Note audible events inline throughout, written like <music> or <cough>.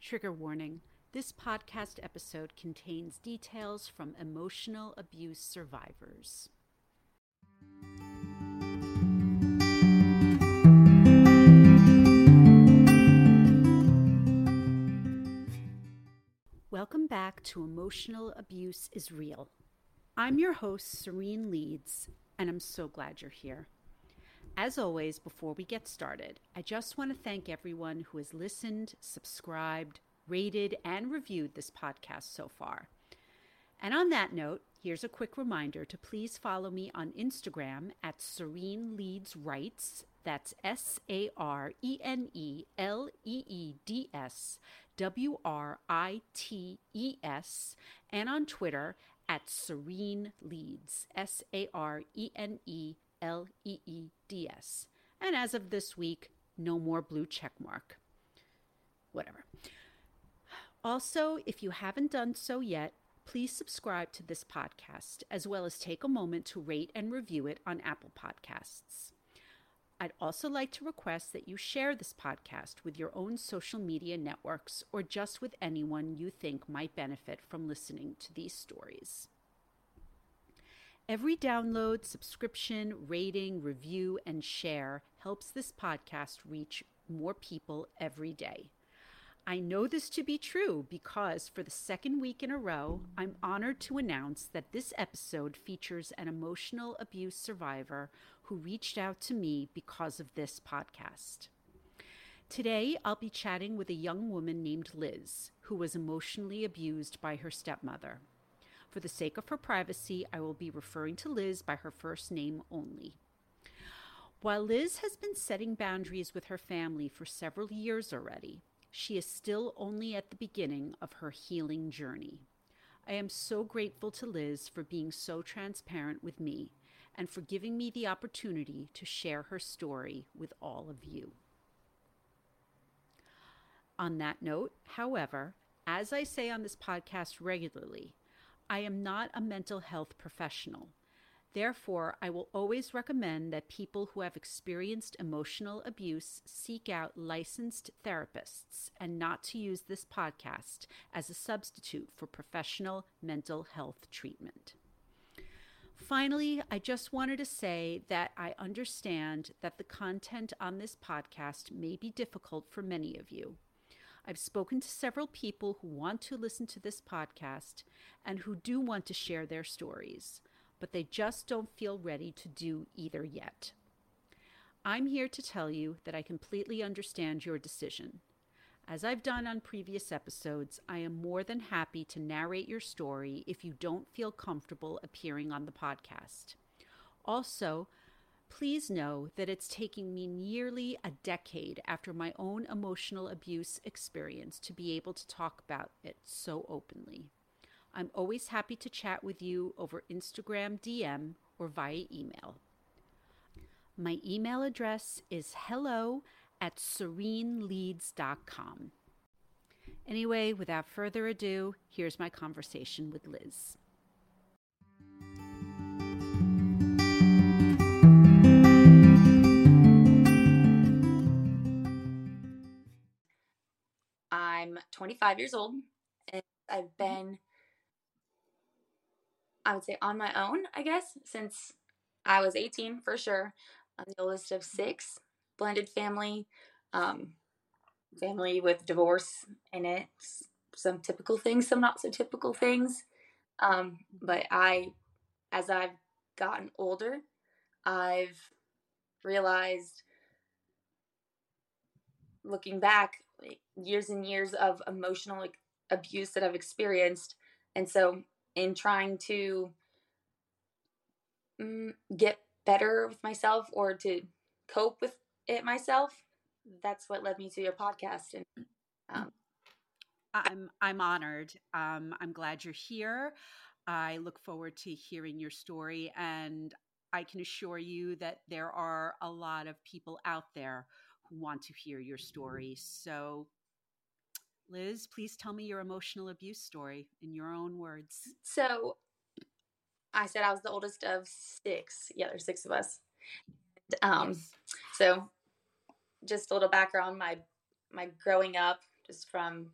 Trigger warning this podcast episode contains details from emotional abuse survivors. Welcome back to Emotional Abuse is Real. I'm your host, Sarene Leeds, and I'm so glad you're here. As always, before we get started, I just want to thank everyone who has listened, subscribed, rated, and reviewed this podcast so far. And on that note, here's a quick reminder to please follow me on Instagram at Sarene Writes. That's S A R E N E L E E D S W R I T E S, and on Twitter at Sarene Leeds, S A R E N E L E E D S. And as of this week, no more blue check mark. Whatever. Also, if you haven't done so yet, please subscribe to this podcast as well as take a moment to rate and review it on Apple Podcasts. I'd also like to request that you share this podcast with your own social media networks or just with anyone you think might benefit from listening to these stories. Every download, subscription, rating, review, and share helps this podcast reach more people every day. I know this to be true because for the second week in a row, I'm honored to announce that this episode features an emotional abuse survivor who reached out to me because of this podcast. Today, I'll be chatting with a young woman named Liz who was emotionally abused by her stepmother. For the sake of her privacy, I will be referring to Liz by her first name only. While Liz has been setting boundaries with her family for several years already, she is still only at the beginning of her healing journey. I am so grateful to Liz for being so transparent with me and for giving me the opportunity to share her story with all of you. On that note, however, as I say on this podcast regularly, I am not a mental health professional. Therefore, I will always recommend that people who have experienced emotional abuse seek out licensed therapists and not to use this podcast as a substitute for professional mental health treatment. Finally, I just wanted to say that I understand that the content on this podcast may be difficult for many of you. I've spoken to several people who want to listen to this podcast and who do want to share their stories but they just don't feel ready to do either yet. I'm here to tell you that I completely understand your decision. As I've done on previous episodes, I am more than happy to narrate your story if you don't feel comfortable appearing on the podcast. Also, please know that it's taking me nearly a decade after my own emotional abuse experience to be able to talk about it so openly. I'm always happy to chat with you over Instagram DM or via email. My email address is hello at sareneleeds.com. Anyway, without further ado, here's my conversation with Liz. I'm 25 years old and I've been I would say on my own, I guess, since I was 18 for sure. I'm the oldest of six, blended family, um, family with divorce in it, some typical things, some not so typical things. Um, but I, as I've gotten older, I've realized looking back years and years of emotional abuse that I've experienced. And so in trying to mm, get better with myself or to cope with it myself that's what led me to your podcast and um, i'm i'm honored um, i'm glad you're here i look forward to hearing your story and i can assure you that there are a lot of people out there want to hear your story so Liz, please tell me your emotional abuse story in your own words. So, I said I was the oldest of six. Yeah, there's six of us. Um, yes. so just a little background. My my growing up, just from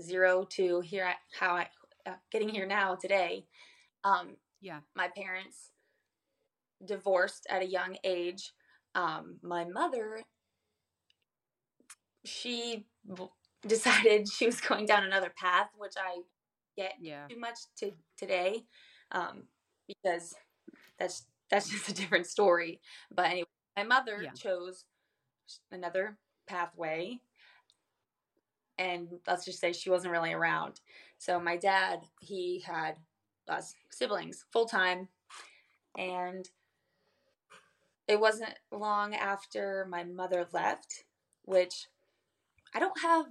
zero to here, I, how I uh, getting here now today. Um, Yeah. my parents divorced at a young age. Um, my mother, she decided she was going down another path, which I get Yeah. too much to today, um, because that's that's just a different story. But anyway, my mother Yeah. chose another pathway, and let's just say she wasn't really around. So my dad, he had us siblings full time, and it wasn't long after my mother left, which I don't have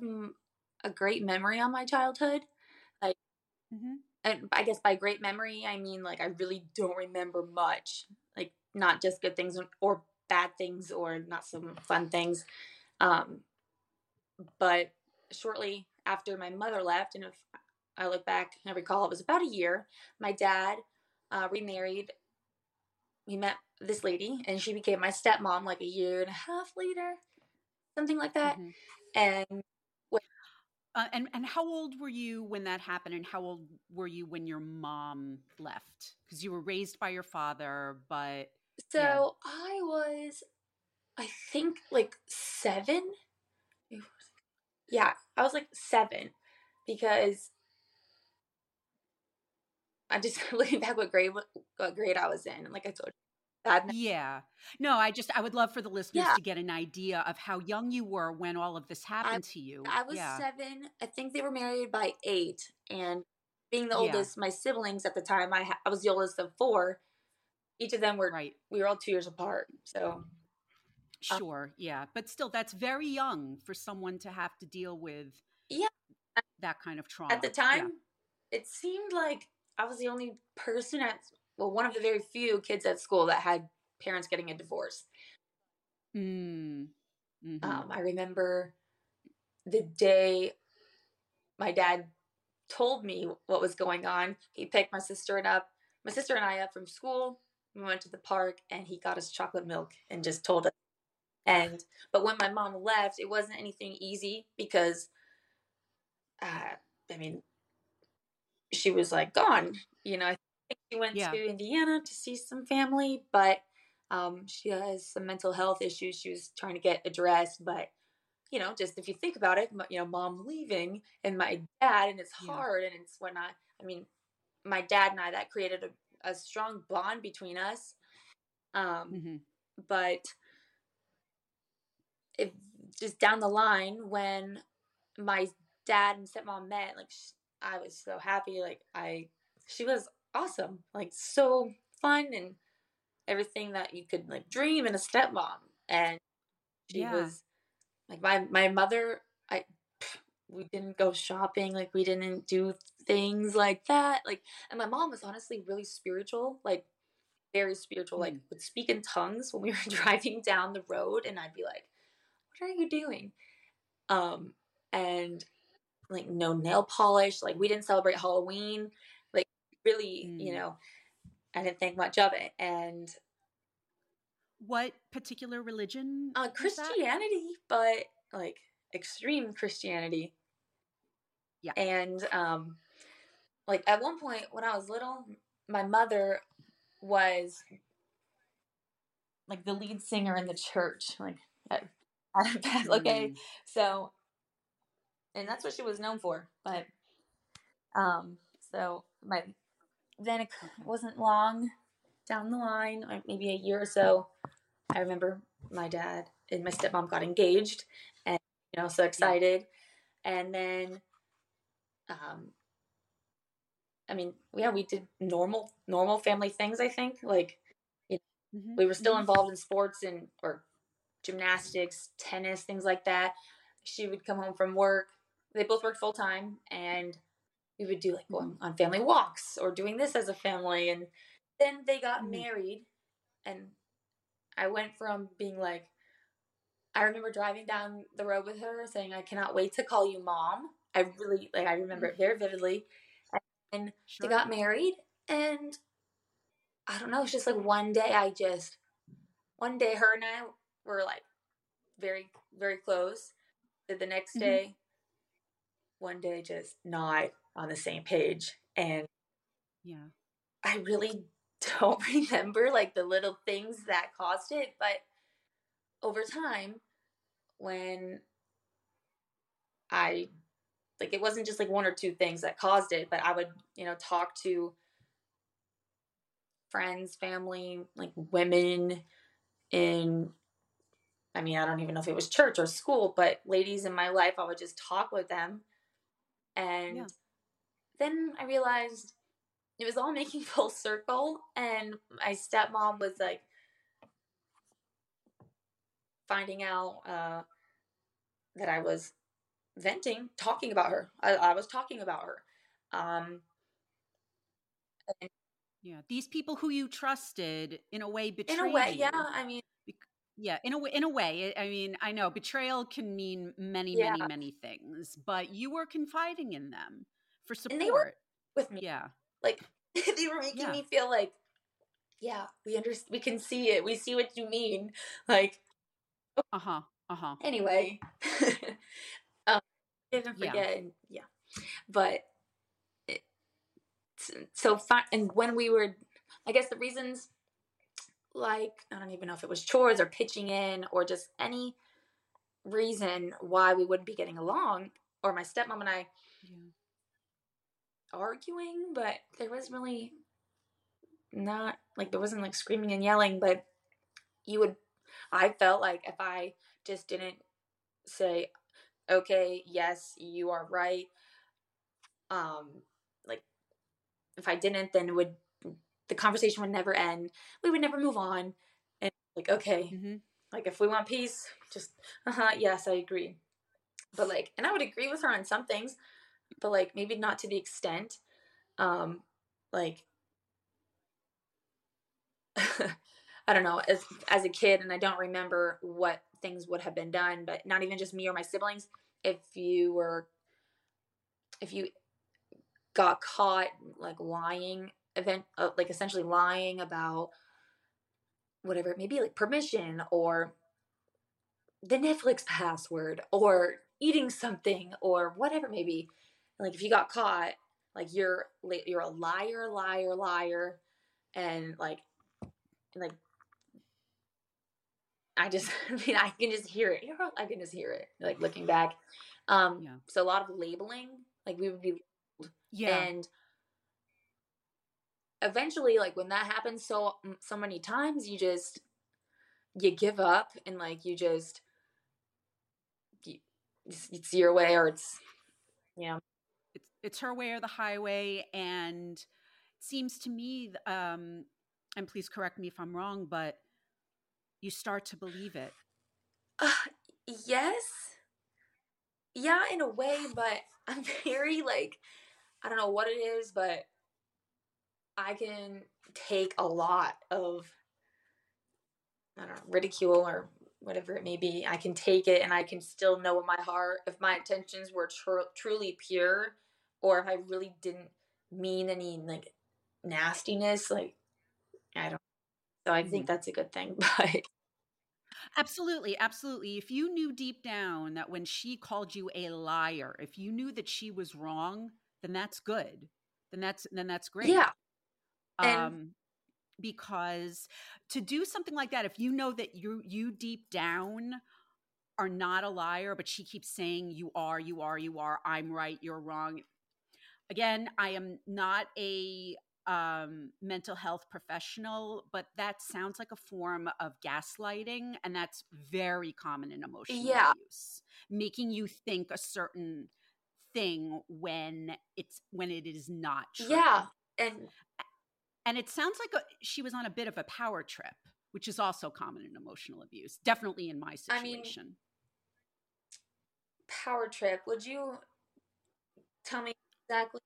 a great memory on my childhood. Mm-hmm. and I guess by great memory, I mean like I really don't remember much. Like not just good things or bad things or not some fun things. Um, but shortly after my mother left, and if I look back and I recall, it was about a year. My dad uh, remarried. We met this lady, and she became my stepmom like a year and a half later, something like that. Mhm. And Uh, and and how old were you when that happened, and how old were you when your mom left? Because you were raised by your father, but So Yeah. I was, I think, like seven. Yeah, I was like seven because I just <laughs> looking back what grade what, what grade I was in, and like I told you, yeah, no, I just I would love for the listeners Yeah. to get an idea of how young you were when all of this happened to you. I was yeah. seven. I think they were married by eight, and being the Yeah. oldest, my siblings at the time, I ha- I was the oldest of four. Each of them were right. we were all two years apart, so Uh Sure, yeah, but still, that's very young for someone to have to deal with. Yeah. that kind of trauma at the time it seemed like i was the only person at well one of the very few kids at school that had parents getting a divorce. Mm. mhm. um, i remember the day my dad told me what was going on he picked my sister and up my sister and i up from school we went to the park and he got us chocolate milk and just told us and but when my mom left it wasn't anything easy because uh, i mean she was like gone you know she went Yeah. to indiana to see some family but um, she has some mental health issues she was trying to get addressed but you know just if you think about it you know mom leaving and my dad and it's Yeah. hard and it's whatnot i I mean my dad and i that created a, a strong bond between us um, Mhm. but it just down the line when my dad and stepmom met like i was so happy like i she was awesome like so fun and everything that you could like dream in a stepmom and she Yeah. was like my my mother i we didn't go shopping like we didn't do things like that like and my mom was honestly really spiritual like very spiritual like Mm. would speak in tongues when we <laughs> were driving down the road and i'd be like what are you doing um and like no nail polish like we didn't celebrate halloween really you Mm. know i didn't think much of it and What particular religion? uh christianity but like extreme christianity Yeah. and um like at one point when i was little my mother was like the lead singer in the church like at, <laughs> at okay Mm. so and that's what she was known for but um so my then it wasn't long down the line maybe a year or so i remember my dad and my stepmom got engaged and you know so excited. And then um i mean yeah we did normal normal family things i think like Mhm. we were still Mhm. involved in sports and or gymnastics tennis things like that. She would come home from work. They both worked full time and we would do like going on family walks or doing this as a family and then they got Mhm. married and i went from being like i remember driving down the road with her saying i cannot wait to call you mom i really like i remember it very vividly and Sure. they got married and i don't know it's just like one day i just one day her and i were like very very close the next Mhm. day one day just not on the same page. And yeah, I really <laughs> don't remember like the little things that caused it, but over time, when I like it wasn't just like one or two things that caused it, but I would, you know, talk to friends, family, like women in I mean, I don't even know if it was church or school, but ladies in my life, I would just talk with them. And yeah. Then I realized it was all <laughs> making full circle. And my stepmom was like finding out uh, that I was venting, talking about her. I, I was talking about her. Um, and, yeah, these people who you trusted in a way betrayed. In a way, yeah. I mean, yeah, in a way, in a way. I mean, I know betrayal can mean many, yeah. many, many things, but you were confiding in them for support. And they were with me. Yeah, like <laughs> they were making yeah. me feel like, yeah, we understand. We can see it. We see what you mean. Like, uh huh, uh huh. Anyway, <laughs> um, didn't forget. Yeah, yeah. but it, so fine. And when we were, I guess the reasons like I don't even know if it was chores or pitching in or just any reason why we wouldn't be getting along or my stepmom and I yeah. Arguing, but there was really not like there wasn't like screaming and yelling, but you would I felt like if I just didn't say okay, yes, you are right um like if I didn't then it would the conversation would never end. We would never move on. And like, okay, mm-hmm. like if we want peace, just uh huh, yes, I agree. But like, and I would agree with her on some things, but like maybe not to the extent. Um, like <laughs> I don't know, as as a kid, and I don't remember what things would have been done, but not even just me or my siblings. If you were, if you got caught like lying event uh, like essentially lying about whatever it may be like permission or the netflix password or eating something or whatever maybe like if you got caught like you're you're a liar liar liar. And like like i just <laughs> i mean i can just hear it. I can just hear it like looking back. Um yeah. so a lot of labeling like we would be yeah. and eventually like when that happens so so many times you just you give up and like you just you, it's, it's your way or it's you know it's her way or the highway and it seems to me um and please correct me if i'm wrong but you start to believe it uh, <sighs> yes yeah in a way but i'm <laughs> very like i don't know what it is but I can take a lot of I don't know, ridicule or whatever it may be. I can take it and I can still know in my heart if my intentions were tr- truly pure or if I really didn't mean any like nastiness. Like, I don't. So I think mm-hmm. that's a good thing. <laughs> But Absolutely, absolutely. If you knew deep down that when she called you a liar, if you knew that she was wrong, then that's good. Then that's then that's great. Yeah. And- um, because to do something like that, if you know that you you deep down are not a liar, but she keeps saying you are, you are, you are, I'm right, you're wrong. Again, I am not a um, mental health professional, but that sounds like a form of gaslighting, and that's very common in emotional yeah. abuse, making you think a certain thing when it's when it is not true. Yeah, and and it sounds like a, she was on a bit of a power trip, which is also common in emotional abuse. Definitely in my situation. I mean, power trip. Would you tell me exactly?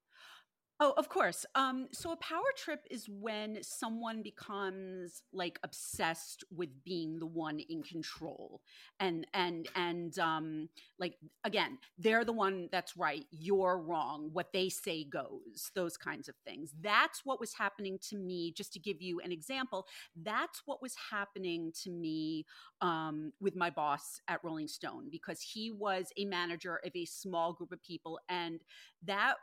Oh, of course. Um, so a power trip is when someone becomes like obsessed with being the one in control, and and and um, like again, they're the one that's right. You're wrong. What they say goes. Those kinds of things. That's what was happening to me. Just to give you an example, that's what was happening to me um, with my boss at Rolling Stone because he was a manager of a small group of people, and that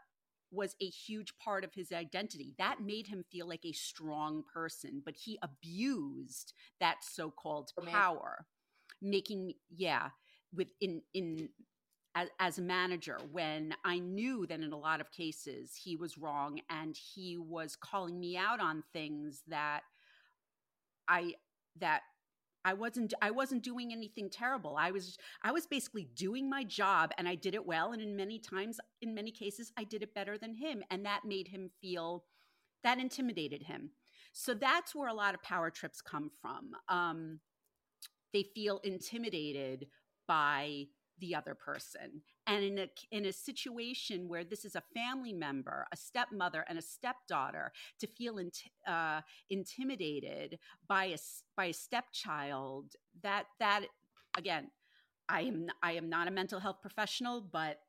was a huge part of his identity. That made him feel like a strong person, but he abused that so-called power, making yeah, with in in as, as a manager when I knew that in a lot of cases he was wrong and he was calling me out on things that I that I wasn't I wasn't doing anything terrible. I was I was basically doing my job and I did it well and in many times in many cases I did it better than him and that made him feel that intimidated him. So that's where a lot of power trips come from. Um, they feel intimidated by the other person. And in a in a situation where this is a family member, a stepmother and a stepdaughter, to feel in, uh, intimidated by a by a stepchild, that that again, I am I am not a mental health professional, but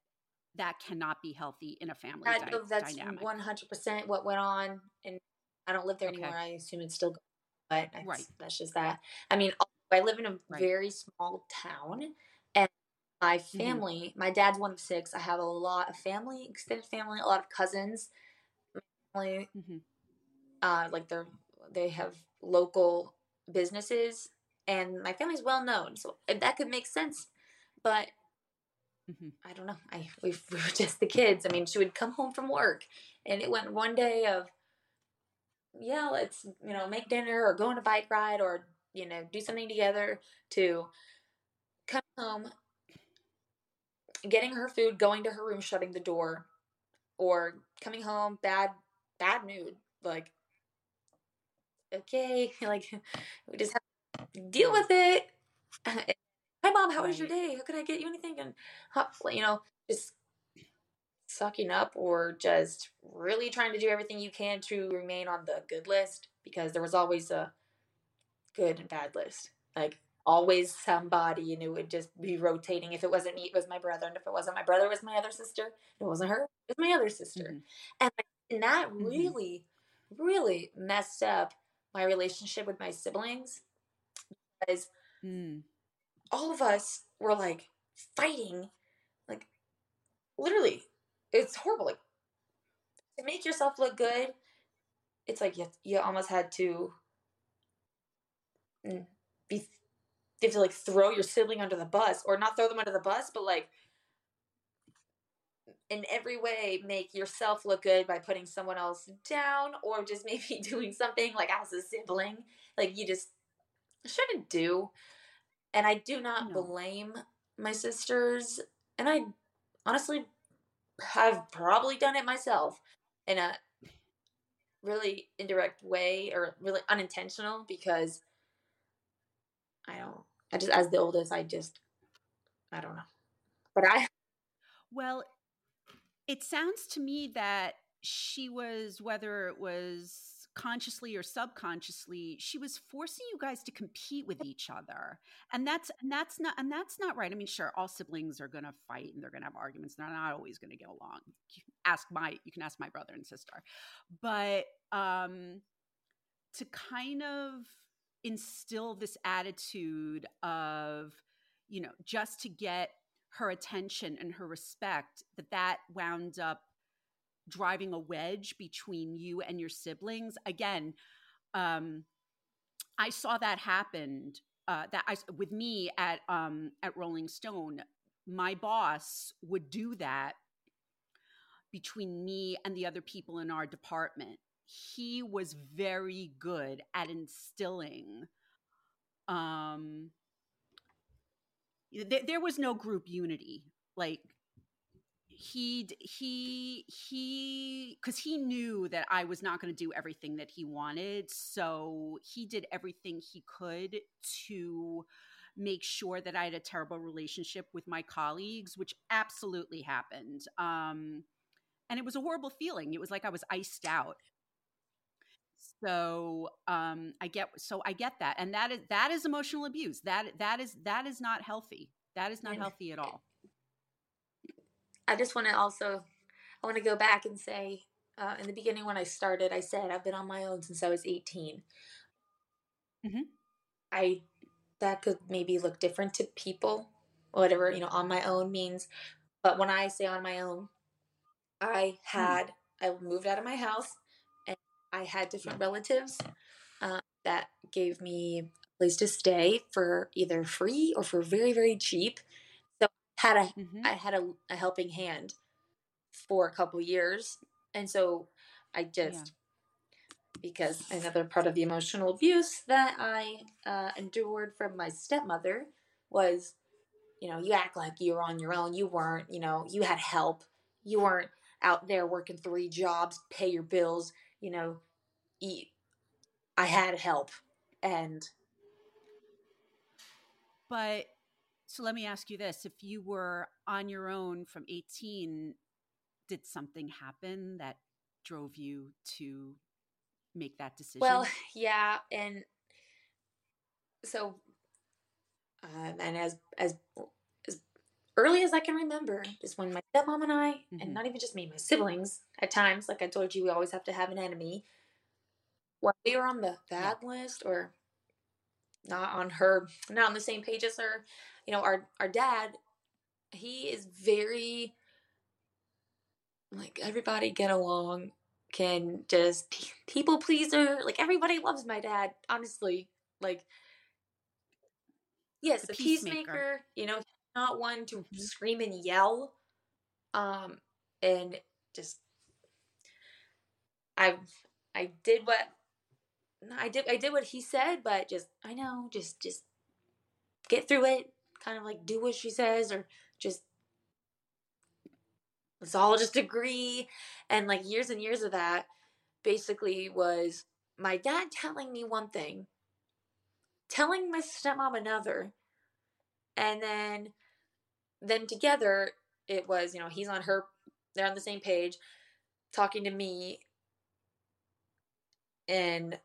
that cannot be healthy in a family. Di- that's one hundred percent what went on, and I don't live there okay. anymore. I assume it's still, but that's, right. That's just that. I mean, I live in a right. very small town, my mm-hmm. family, mm-hmm. my dad's one of six. I have a lot of family, extended family, a lot of cousins. My family, mm-hmm. uh, like they're they have local businesses, and my family's well known, so that could make sense. But mm-hmm. I don't know. I <laughs> we, we were just the kids. I mean, she would come home from work, and it went one day of yeah, let's you know make dinner or go on a bike ride or you know do something together to come home getting her food, going to her room, shutting the door, or coming home bad bad mood. Like, okay, <laughs> like we just have to deal with it. <laughs> Hi, mom. How was your day? How could I get you anything? And you know, just sucking up or just really trying to do everything you can to remain on the good list because there was always a good and bad list. Like always somebody and it would just be rotating. If it wasn't me, it was my brother. And if it wasn't my brother, it was my other sister. If it wasn't her, it was my other sister. Mm-hmm. And, and that mm-hmm. really, really messed up my relationship with my siblings because mm. all of us were like fighting, like literally, it's horrible. Like to make yourself look good, it's like you, you almost had to mm, be you have to like throw your sibling under the bus or not throw them under the bus but like in every way make yourself look good by putting someone else down or just <laughs> maybe doing something like as a sibling like you just shouldn't do and i do not no. blame my sisters and i honestly have probably done it myself in a really indirect way or really unintentional because I don't I just as the oldest, I just I don't know. But I Well, it sounds to me that she was whether it was consciously or subconsciously she was forcing you guys to compete with each other. And that's and that's not and that's not right. I mean sure all siblings are going to fight and they're going to have arguments. They're not always going to get along. Ask my you can ask my brother and sister. But um to kind of instill this attitude of you know just to get her attention and her respect that that wound up driving a wedge between you and your siblings. Again um i saw that happen uh that i with me at um at rolling stone my boss would do that between me and the other people in our department he was very good at instilling um there, there was no group unity like he he he because he knew that i was not going to do everything that he wanted so he did everything he could to make sure that i had a terrible relationship with my colleagues which absolutely happened um and it was a horrible feeling. It was like I was iced out. So um, I get so I get that, and that is that is emotional abuse. That that is that is not healthy. That is not healthy at all. I just want to also I want to go back and say uh, in the beginning when I started, I said I've been on my own since I was 18. Mm-hmm. I that could maybe look different to people, whatever you know, on my own means. But when I say on my own, I hmm. had mm-hmm. I moved out of my house, and I had different relatives uh, that gave me a place to stay for either free or for very very cheap. So I had a mm-hmm. I had a, a helping hand for a couple years. And so I just, yeah. because another part of the emotional abuse that I uh, endured from my stepmother was, you know, you act like you were on your own. You weren't, you know, you had help. You weren't out there working three jobs, pay your bills, you know. I had help. And. But so let me ask you this if you were on your own from 18 did something happen that drove you to make that decision? Well, <laughs> yeah, and so um, and as as early as I can remember, is when my stepmom and I, mm-hmm. and not even just me, my siblings, at times, like I told you, we always have to have an enemy. When we were on the bad yeah. list, or not on her, not on the same page as her, you know, our our dad, he is very like everybody get along can just <laughs> people pleaser like everybody loves my dad honestly like yes the, peacemaker. peacemaker. you know not one to mm-hmm. scream and yell um and just i i did what i did i did what he said but just i know just just get through it kind of like do what she says or just let's all just agree. And like years and years of that basically was my dad telling me one thing, telling my stepmom another, and then then together it was, you know, he's on her they're on the same page, talking to me and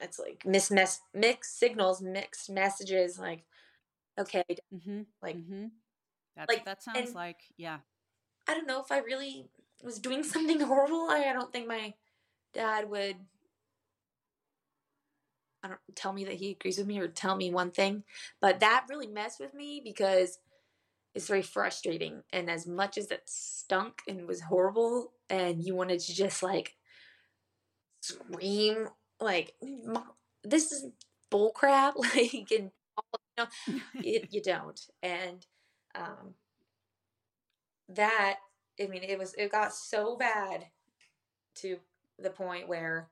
it's like mis- mixed signals, mixed messages, like okay, mm-hmm. like mm-hmm. That's, like that sounds and, like yeah I don't know if I really was doing <laughs> something horrible. I, I don't think my dad would I don't tell me that he agrees with me or tell me one thing, but that really messed with me because it's very frustrating. And as much as it stunk and was horrible, and you wanted to just like scream, like this is bullcrap, <laughs> like and you know, <laughs> it, you don't. And um, that I mean, it was it got so bad to the point where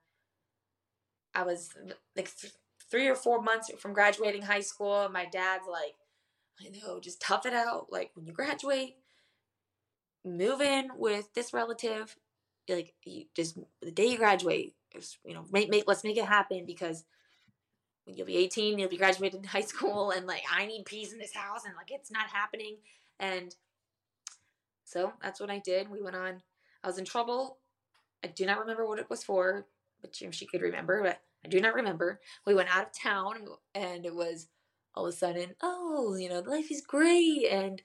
I was like th- three or four months from graduating high school. And my dad's like, I know, just tough it out. Like when you graduate, move in with this relative. Like you just the day you graduate, you know, make make let's make it happen because when you'll be 18, you'll be graduated <laughs> high school, and like I need peace in this house, and like it's not happening. And so that's what I did. We went on. I was in trouble. I do not remember what it was for, but she could remember, but I do not remember. We went out of town and it was all of a sudden, oh, you know, life is great. And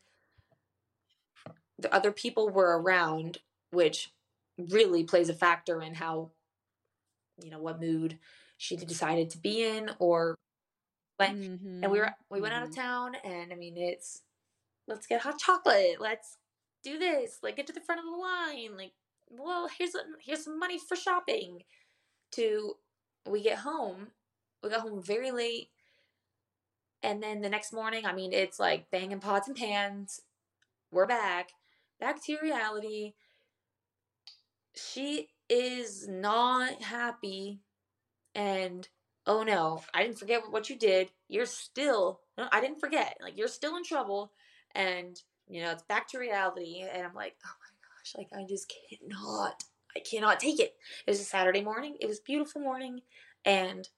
the other people were around, which really plays a factor in how, you know, what mood she decided to be in or went. Mm-hmm. And we were, we went mm-hmm. out of mm-hmm. town and I mean, it's, let's get hot chocolate. Let's do this, like get to the front of the line, like, well, here's a, here's some money for shopping. To we get home, we got home very late, and then the next morning, I mean, it's like banging pots and pans. We're back, back to reality. She is not happy, and oh no, I didn't forget what you did. You're still, no, I didn't forget. Like you're still in trouble, and you know, it's back to reality. And I'm like, oh my gosh, like I just cannot, I cannot take it. It was a Saturday morning. It was beautiful morning. And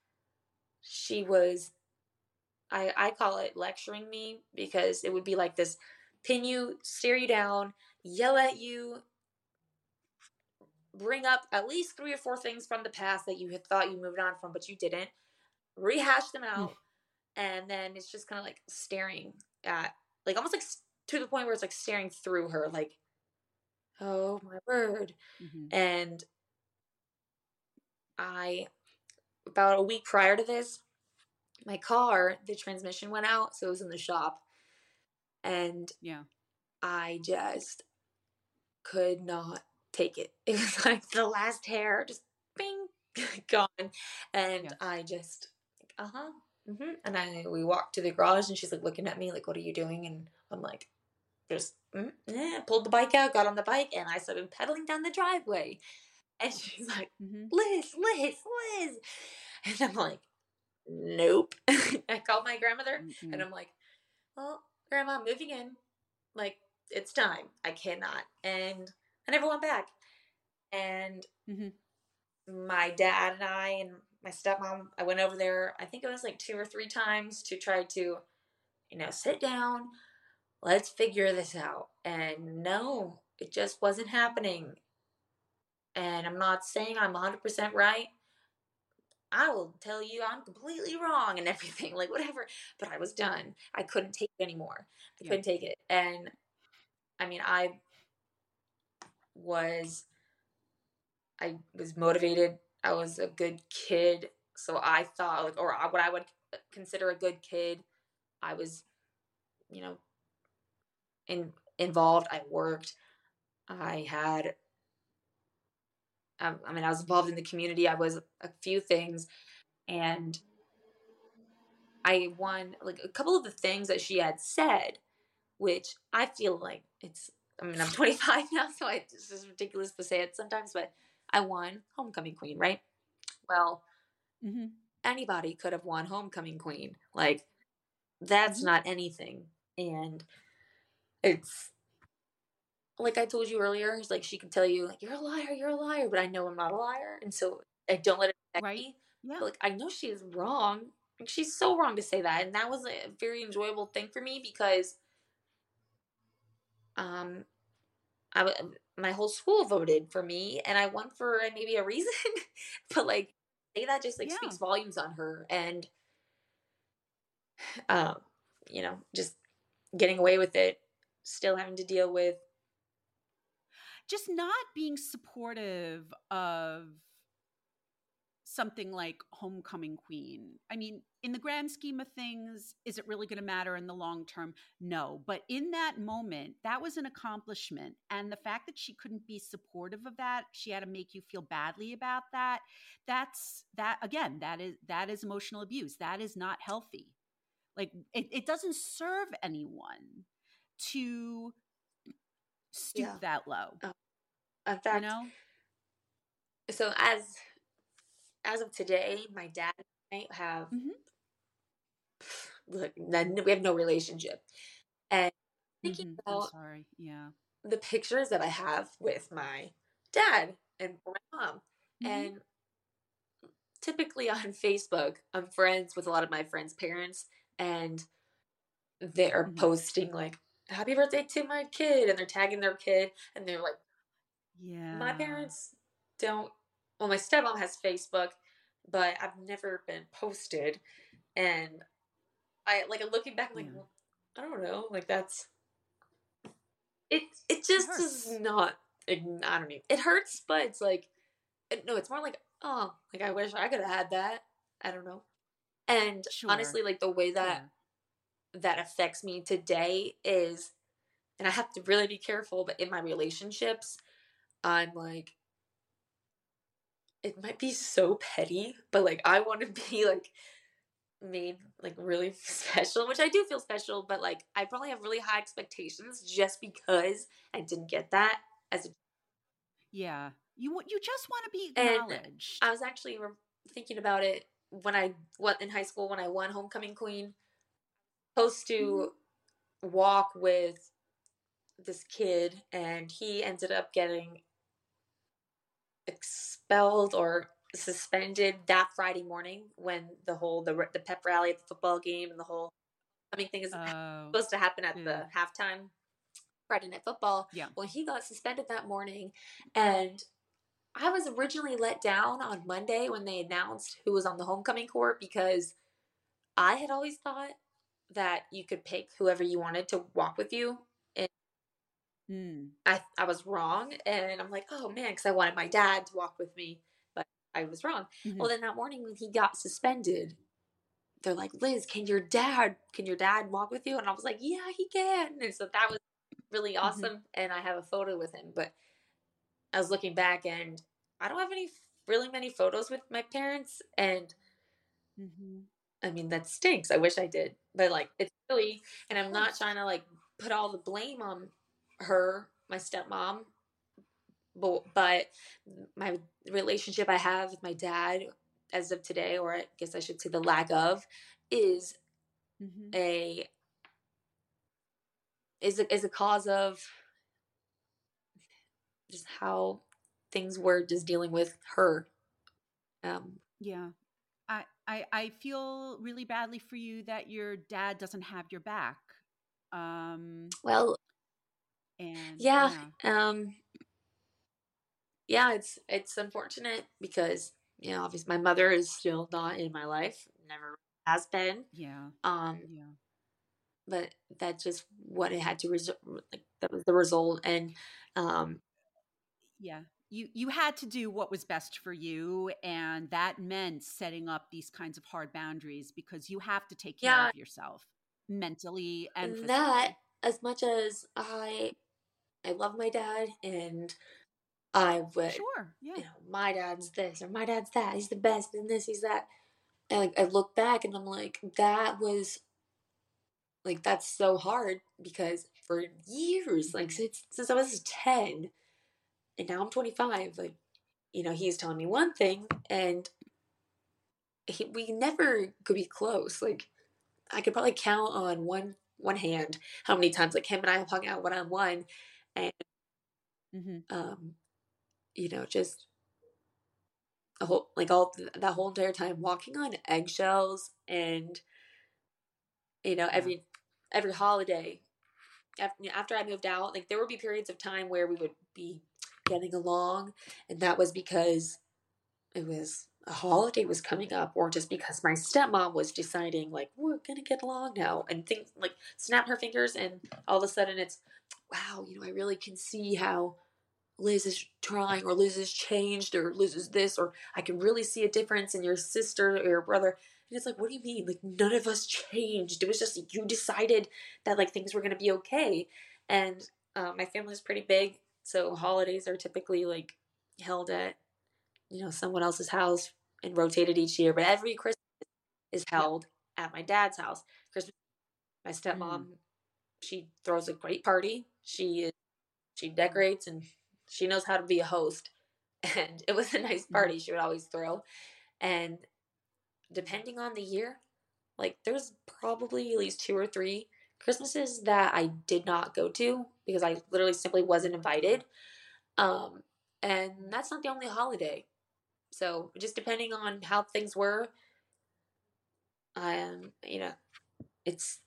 she was, I, I call it lecturing me because it would be like this pin you, stare you down, yell at you, bring up at least three or four things from the past that you had thought you moved on from, but you didn't. Rehash them out, and then it's just kind of like staring at, like almost like to the point where it's like staring through her, like, oh my word. Mm-hmm. And I, about a week prior to this, my car, the transmission went out, so it was in the shop. And yeah, I just could not take it. <laughs> It was like the last hair just bing <laughs> gone. And yeah. I just uh-huh. Mm-hmm. And I we walked to the garage and she's like looking at me like, what are you doing? And I'm like, just mm, eh, pulled the bike out, got on the bike, and I started pedaling down the driveway. And she's like, mm-hmm. Liz, Liz, Liz. <laughs> And I'm like, nope. <laughs> I called my grandmother mm-hmm. and I'm like, well, grandma, I'm moving in. Like, it's time. I cannot. And I never went back. And mm-hmm. my dad and I and my stepmom, I went over there, I think it was like two or three times to try to, you know, sit down, let's figure this out. And no, it just wasn't happening. And I'm not saying I'm 100% right. I will tell you I'm completely wrong and <laughs> everything, like whatever. But I was done. I couldn't take it anymore. I yeah. couldn't take it. And I mean, I was I was motivated. I was a good kid, so I thought like or what I would consider a good kid. I was, you know, in involved. I worked. I had um, I mean, I was involved in the community. I was a few things, and I won like a couple of the things that she had said, which I feel like it's. I mean, I'm <laughs> 25 now, so I, it's just ridiculous to say it sometimes, but I won homecoming queen, right? Well, mm-hmm. anybody could have won homecoming queen. Like, that's mm-hmm. not anything, and it's like I told you earlier, it's like she can tell you, like, you're a liar, you're a liar, but I know I'm not a liar. And so I don't let it affect right. me. Yeah. But, like, I know she is wrong. Like, she's so wrong to say that. And that was a very enjoyable thing for me because um I my whole school voted for me and I won for maybe a reason. <laughs> but like say that just like yeah. speaks volumes on her and <sighs> um you know, just getting away with it, still having to deal with just not being supportive of something like homecoming queen. I mean in the grand scheme of things is it really going to matter in the long term? No but in that moment that was an accomplishment and the fact that she couldn't be supportive of that she had to make you feel badly about that that's that again that is that is emotional abuse. That is not healthy. Like it, it doesn't serve anyone to stoop yeah. that low. Oh, in fact, you know? so as as of today, my dad and I have mm-hmm. look, we have no relationship, and thinking mm-hmm. about sorry, yeah, the pictures that I have with my dad and my mom, mm-hmm. and typically on <laughs> Facebook, I'm friends with a lot of my friends' parents, and they're mm-hmm. posting like happy birthday to my kid and they're tagging their kid and they're like yeah my parents don't well my stepmom has facebook but i've never been posted and i like looking back I'm like yeah. well, i don't know like that's it it just it is not i don't know it hurts but it's like it, no it's more like oh like i wish i could have had that i don't know and sure. honestly like the way that yeah. That affects me today is and i have to really be careful but in my relationships I'm like, it might be so petty, but like I want to be like made like really <laughs> special, which I do feel special, but like I probably have really high expectations just because I didn't get that as a yeah. You you just want to be acknowledged. And I was actually thinking about it when I what in high school when I won homecoming queen. Supposed to mm-hmm. walk with this kid, and he ended up getting expelled or suspended that Friday morning when the whole the the pep rally at the football game and the whole I mean thing is oh, supposed to happen at yeah. the halftime Friday night football. Yeah. Well, he got suspended that morning, and I was originally let down on Monday when they announced who was on the homecoming court because I had always thought that you could pick whoever you wanted to walk with you. And Mm. I, I was wrong. And I'm like, oh man, because I wanted my dad to walk with me, but I was wrong. Mhm. Well, then that morning when he got suspended, they're like, Liz, can your dad, can your dad walk with you? And I was like, yeah, he can. And so that was really awesome. And I have a photo with him. But I was looking back and I don't have any really many photos with my parents. And Mhm. I mean, that stinks. I wish I did. But like, it's silly. And I'm not trying to like put all the blame on her, my stepmom. But, but my relationship I have with my dad as of today, or I guess I should say the lack of, is Mhm. a is a, is a cause of just how things were just dealing with her. Um, Yeah. I, I feel really badly for you that your dad doesn't have your back. Um well, and yeah, um, yeah, it's it's unfortunate because you know, obviously, my mother is still not in my life, never has been. Yeah. Um, Yeah. but that's just what it had to result. Like that was the result, and um, Yeah. You you had to do what was best for you and that meant setting up these kinds of hard boundaries because you have to take care Yeah. of yourself mentally and physically. that as much as I I love my dad and I would Sure. Yeah. you know my dad's this or my dad's that he's the best and this he's that and like I look back and I'm like that was like that's so hard because for years like mm-hmm. since since I was 10 and now I'm 25 like you know he's telling me one thing and he, we never could be close like I could probably count on one one hand how many times like him and I have hung out one on one and hmm um you know just a whole like all that whole entire time walking on eggshells and you know every every holiday after, after I moved out like there would be periods of time where we would be getting along and that was because it was a holiday was coming up or just because my stepmom was deciding like we're gonna get along now and things like snap her fingers and all of a sudden it's wow you know i really can see how liz is trying or liz has changed or liz is this or i can really see a difference in your sister or your brother and it's like what do you mean? Like none of us changed. It was just you decided that like things were gonna be okay and uh, my family's pretty big so holidays are typically like held at you know someone else's house and rotated each year but every christmas is held at my dad's house. Christmas my stepmom mm. she throws a great party. She is she mm. decorates and she knows how to be a host. <laughs> And it was a nice mm. party she would always throw. And depending on the year like there's probably at least two or three christmases that i did not go to because i literally simply wasn't invited. Um and that's not the only holiday. So just depending on how things were um you know it's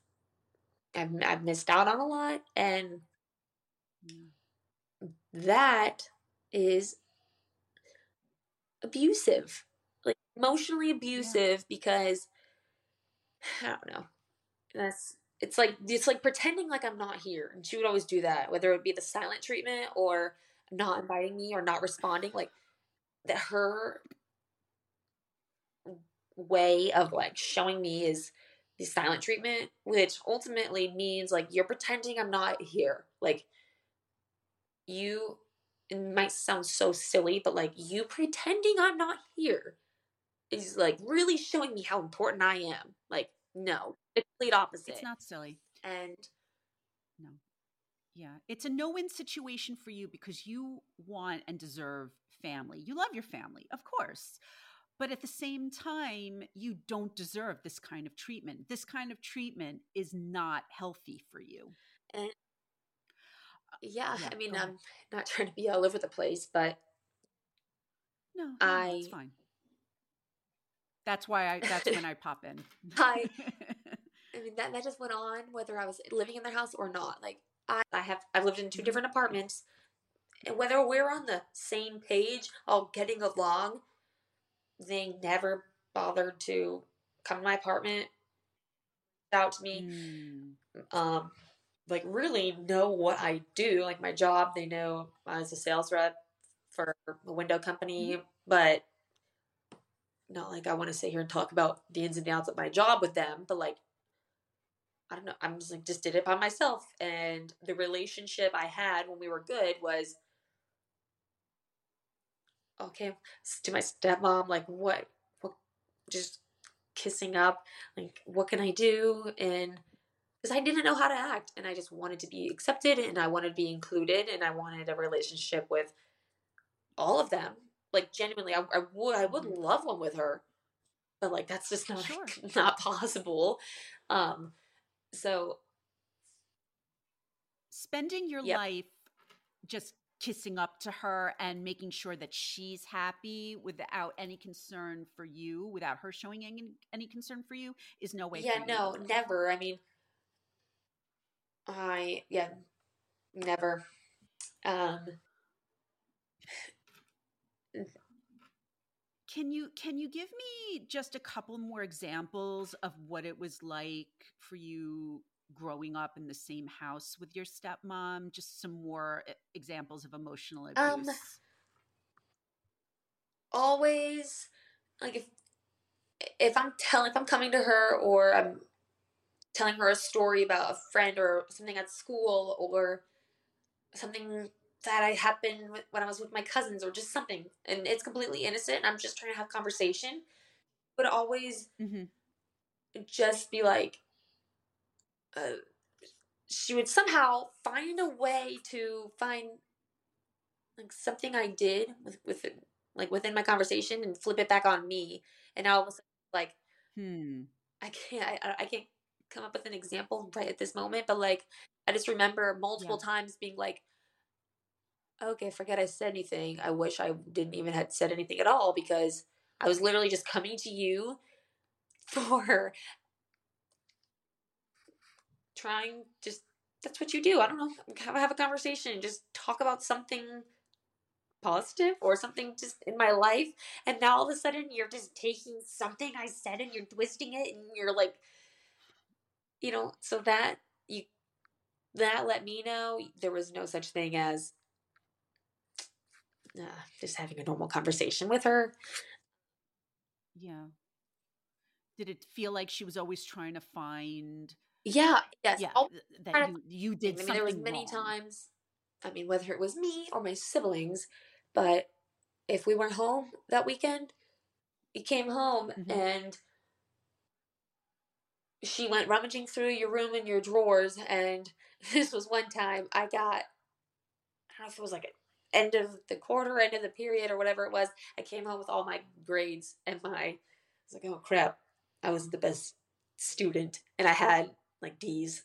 I've, I've missed out on a lot. And that is abusive like emotionally abusive because i don't know. That's it's like it's like pretending like i'm not here and she would always do that whether it would be the silent treatment or not inviting me or not responding like that her way of like showing me is the silent treatment which ultimately means like you're pretending i'm not here. Like you it might sound so silly but like you pretending i'm not here is like really showing me how important i am. Like no the complete opposite It's not silly. and no. Yeah. It's a no-win situation for you because you want and deserve family. You love your family, of course. But at the same time, you don't deserve this kind of treatment. This kind of treatment is not healthy for you. yeah, yeah, i mean i'm not trying to be all over the place but No, no I- that's fine. That's why I that's when I <laughs> pop in. I- <laughs> I mean that that just went on whether I was living in their house or not. Like I, I have I've lived in 2 Mhm. different apartments And whether we're on the same page, all getting along, they never bothered to come to my apartment, out to me, Mm. um, like really know what I do, like my job. They know as a sales rep for a window company, but not like I want to sit here and talk about the ins and outs of my job with them, but like I don't know, I'm just like just did it by myself. And the relationship I had when we were good was okay to my stepmom, like what what just kissing up, like what can I do? And because I didn't know how to act and I just wanted to be accepted and I wanted to be included and I wanted a relationship with all of them. Like genuinely, I, I would I would love one with her, but like that's just not Sure. <laughs> not possible. Um, so Spending your Yep. life just kissing up to her and making sure that she's happy without any concern for you, without her showing any, any concern for you, is no way. yeah, for you no, live. never. I mean, I yeah, never. Um, Can you can you give me just a couple more examples of what it was like for you growing up in the same house with your stepmom? Just some more e- examples of emotional Um, abuse. always like if if I'm telling if I'm coming to her or I'm telling her a story about a friend or something at school or something that I happened with- when I was with my cousins or just something and it's completely innocent and I'm just trying to have conversation but always hmm just be like uh, she would somehow find a way to find like something I did with with it, like within my conversation and flip it back on me and all of a sudden like Hmm. I can't I, I can't come up with an example right at this moment but like I just remember multiple times being like okay forget I said anything. I wish I didn't even had said anything at all because I was literally just coming to you <laughs> for trying just that's what you do. I don't know have, have a conversation just talk about something positive or something just in my life and now all of a sudden you're just taking something i said and you're twisting it and you're like you know so that you that let me know there was no such thing as uh, just having a normal conversation with her Yeah. Did it feel like she was always trying to find? yeah yes Yeah, that you you did I mean, something there was many wrong. times. I mean, whether it was me or my siblings, but if we weren't home that weekend, he came home Mhm. and she went rummaging through your room and your drawers. And <laughs> this was one time I got, I don't know if it was like end of the quarter, end of the period, or whatever it was. I came home with all my grades and my, I was like, oh crap, I was the best student, and I had like D's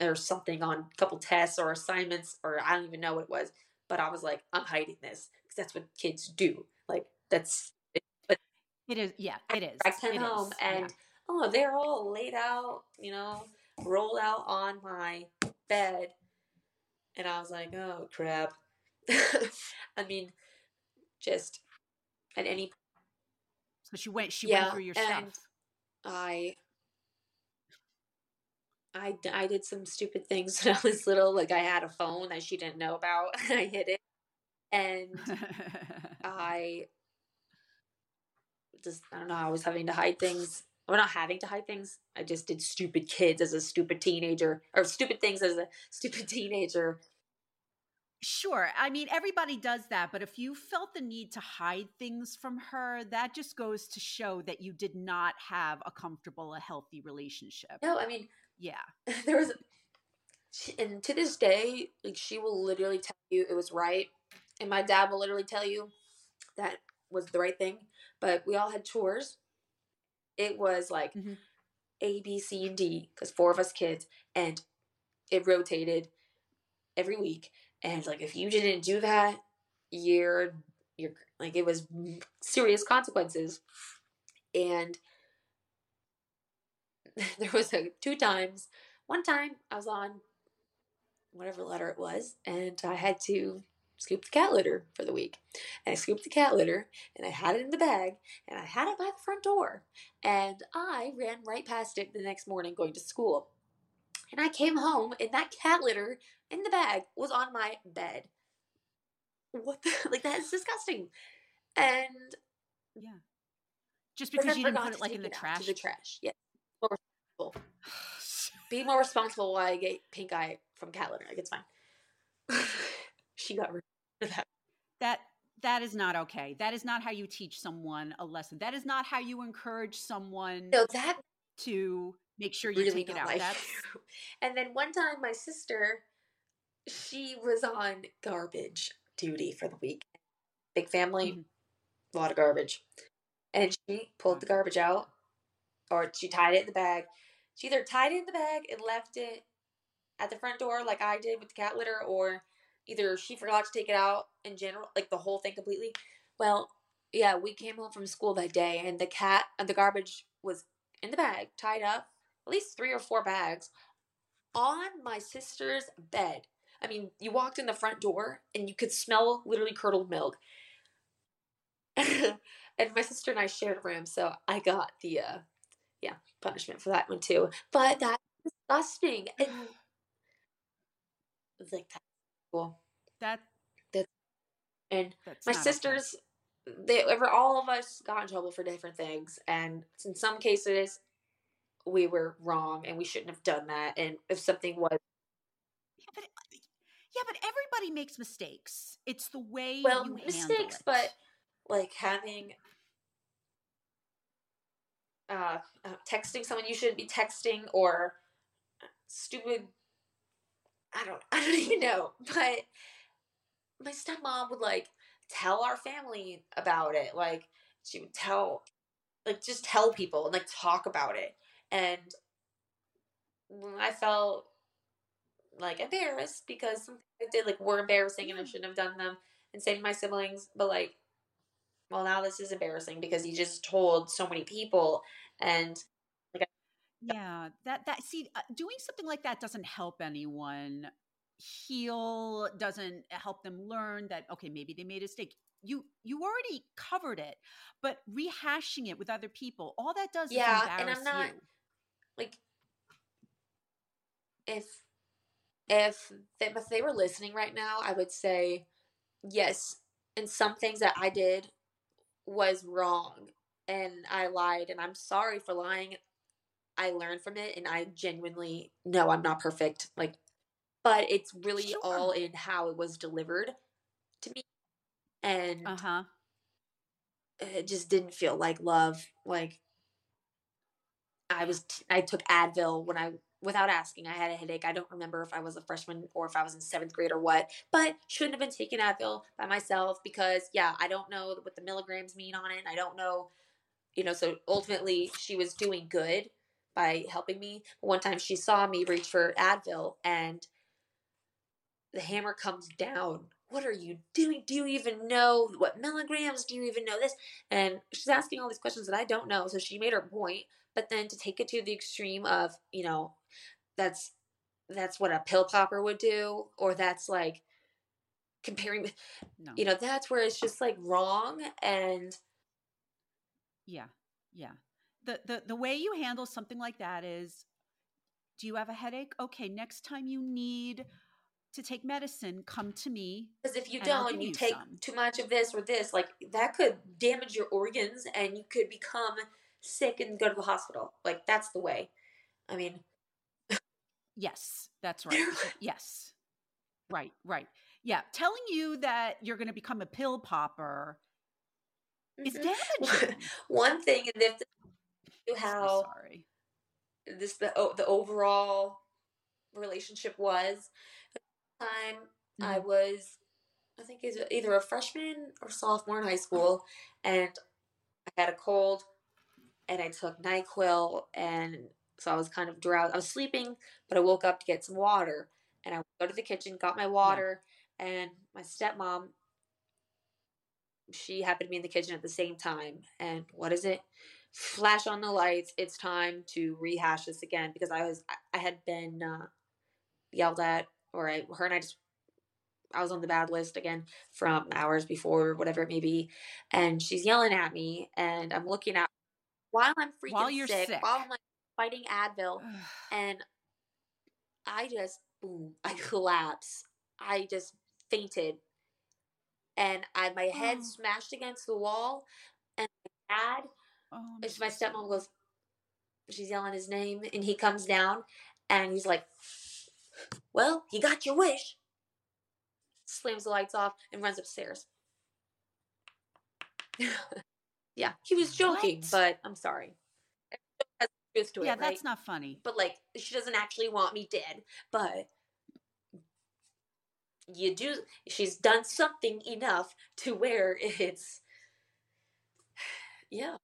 or something on a couple tests or assignments, or I don't even know what it was. But I was like, I'm hiding this because that's what kids do. Like that's but It is. Yeah, it is. I came It home is, yeah. and oh, they're all laid out, you know, rolled out on my bed, and I was like, oh crap. <laughs> I mean, just at any so she went. She Yeah, went through your and- stuff. I I, I did some stupid things when <laughs> I was little. Like I had a phone that she didn't know about. <laughs> I hid it, and I just I don't know. I was having to hide things. Or not having to hide things. I just did stupid kids as a stupid teenager, or stupid things as a stupid teenager. Sure. I mean, everybody does that, but if you felt the need to hide things from her, that just goes to show that you did not have a comfortable, a healthy relationship. No, I mean Yeah. <laughs> there was, and to this day, like she will literally tell you it was right, and my dad will literally tell you that was the right thing. But we all had chores. It was like Mhm. A, B, C, and D because four of us kids, and it rotated every week. And like if you didn't do that, you're you're like it was serious consequences. And <laughs> there was a two times. One time I was on whatever letter it was, and I had to scoop the cat litter for the week. And I scooped the cat litter and I had it in the bag and I had it by the front door. And I ran right past it the next morning going to school. And I came home and that cat litter in the bag was on my bed. What the <laughs> like that is disgusting. And yeah. Just because you didn't put it like in the trash. the trash. Yeah. More responsible. <sighs> Be more responsible while I get pink eye from cat litter. Like it's fine. <sighs> she got rid of that. That that is not okay. That is not how you teach someone a lesson. That is not how you encourage someone no, that to make sure you take it out. Like. <laughs> And then one time my sister, she was on garbage duty for the week. Big family, mm-hmm. a lot of garbage. And she pulled the garbage out or she tied it in the bag. She either tied it in the bag and left it at the front door like I did with the cat litter or either she forgot to take it out in general, like the whole thing completely. Well, yeah, we came home from school that day and the cat and the garbage was in the bag, tied up, at least three or four bags, on my sister's bed. I mean, you walked in the front door and you could smell literally curdled milk. <laughs> and my sister and I shared a room, so I got the uh yeah, punishment for that one too. But that's disgusting. <sighs> And it's like that cool. That that and my sisters okay. they ever all of us got in trouble for different things and in some cases we were wrong and we shouldn't have done that and if something was yeah but, yeah, but everybody makes mistakes it's the way well mistakes but like having uh, uh, texting someone you shouldn't be texting or stupid I don't <laughs> I don't even know. But my stepmom would like tell our family about it. Like she would tell like just tell people and like talk about it. And I felt like embarrassed because something I did like were embarrassing and I shouldn't have done them and to my siblings, but like well now this is embarrassing because you just told so many people and like, yeah, that that see uh, doing something like that doesn't help anyone heal, doesn't help them learn that okay, maybe they made a mistake. You you already covered it, but rehashing it with other people, all that does yeah, and I'm not you. like if if they, if they were listening right now, I would say yes. And some things that I did was wrong, and I lied, and I'm sorry for lying I learned from it and I genuinely know I'm not perfect. Like, but it's really sure. all in how it was delivered to me. And uh-huh. it just didn't feel like love. Like, I was, t- I took Advil when I, without asking, I had a headache. I don't remember if I was a freshman or if I was in seventh grade or what, but shouldn't have been taking Advil by myself because, yeah, I don't know what the milligrams mean on it. I don't know, you know, so ultimately she was doing good by helping me. One time she saw me reach for Advil and the hammer comes down. What are you doing? Do you even know what milligrams? Do you even know this? And she's asking all these questions that I don't know. So she made her point, but then to take it to the extreme of, you know, that's that's what a pill popper would do, or that's like comparing no. you know, that's where it's just like wrong and yeah. Yeah the, the the way you handle something like that is do you have a headache okay next time you need to take medicine come to me because if you don't you, you take some. too much of this or this like that could damage your organs and you could become sick and go to the hospital like that's the way i mean yes that's right <laughs> yes right right yeah telling you that you're going to become a pill popper is mm-hmm. damaging. <laughs> One thing, and if how sorry. this the the overall relationship was. time mm-hmm. I was, I think it was either a freshman or sophomore in high school, and I had a cold, and I took Nyquil, and so I was kind of drowsy. I was sleeping, but I woke up to get some water, and I go to the kitchen, got my water, yeah. and my stepmom. She happened to be in the kitchen at the same time, and what is it? flash on the lights. It's time to rehash this again because I was I had been uh, yelled at, or I her and I just I was on the bad list again from hours before, whatever it may be. And she's yelling at me, and I'm looking at while I'm freaking While you're sick, sick. while I'm like fighting Advil, <sighs> and I just boom, I <laughs> collapse. I just fainted, and I my head Oh. smashed against the wall, and my dad, oh, my so stepmom goes, she's yelling his name, and he comes down, and he's like, "Well, you got your wish." Slams the lights off and runs upstairs. <laughs> yeah, he was joking, What? but I'm sorry. To Yeah, it, that's right? not funny. but like she doesn't actually want me dead but you do she's done something enough to where it's <sighs> yeah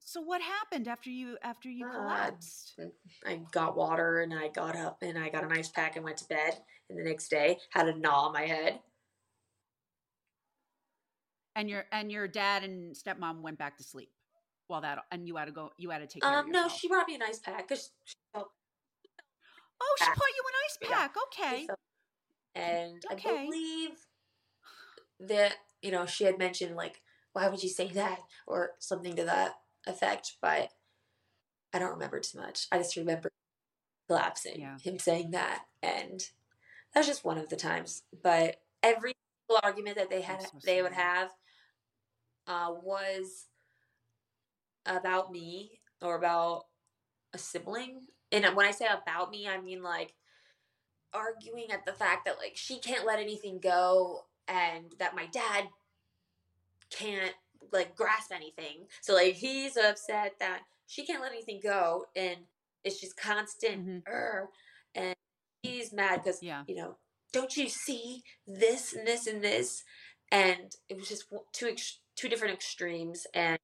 So what happened after you after you Uh, collapsed? i got water and i got up and i got an ice pack and went to bed and the next day had a gnaw on my head And your and your dad and stepmom went back to sleep while that and you had to go you had to take care of um no she brought me an ice pack because Oh, she pack. put you an ice Yeah. pack. Okay. and i Okay. believe that you know she had mentioned like why would you say that or something to that effect but i don't remember too much i just remember collapsing Yeah. him saying that and that's just one of the times but every argument that they had so they would have uh, was about me or about a sibling and when i say about me i mean like arguing at the fact that like she can't let anything go and that my dad can't like grasp anything. So like he's upset that she can't let anything go and it's just constant. "Er," and he's mad because Yeah. you know don't you see this and this and this and it was just two ex- two different extremes and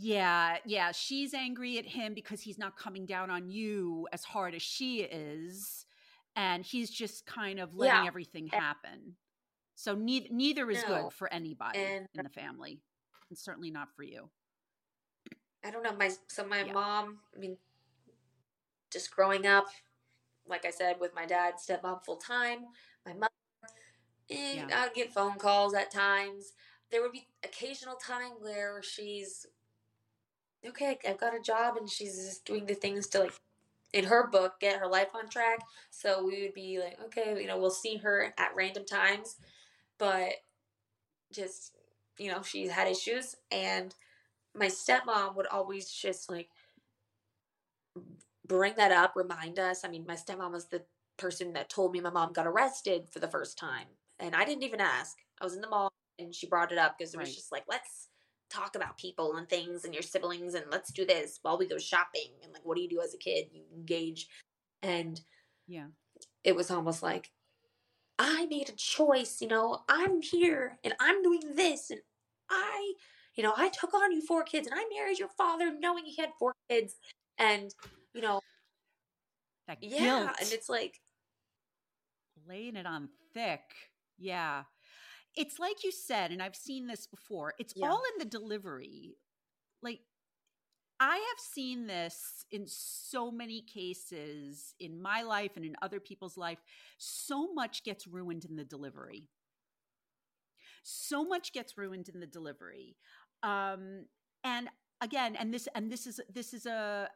Yeah, yeah. She's angry at him because he's not coming down on you as hard as she is, and he's just kind of letting Yeah. everything happen. So neither neither is No. good for anybody And- in the family, and certainly not for you. I don't know my so my Yeah. mom. I mean, just growing up, like I said, with my dad, stepmom full time. My mother, eh, Yeah. I'd get phone calls at times. There would be occasional time where she's okay. I've got a job, and she's just doing the things to like, in her book, get her life on track. So we would be like, okay, you know, we'll see her at random times, but just you know, she had issues and my stepmom would always just like bring that up, remind us. I mean, my stepmom was the person that told me my mom got arrested for the first time, and I didn't even ask. I was in the mall and she brought it up because it was Right. just like, let's talk about people and things and your siblings and let's do this while we go shopping and like what do you do as a kid? You engage. And Yeah. it was almost like I made a choice, you know, I'm here and I'm doing this and I, you know, I took on you four kids and I married your father knowing he had four kids and, you know, yeah, and it's like laying it on thick. Yeah. It's like you said, and I've seen this before. It's Yeah. all in the delivery. Like I have seen this in so many cases in my life and in other people's life. So much gets ruined in the delivery. So much gets ruined in the delivery. Um, and again, and this and this is this is a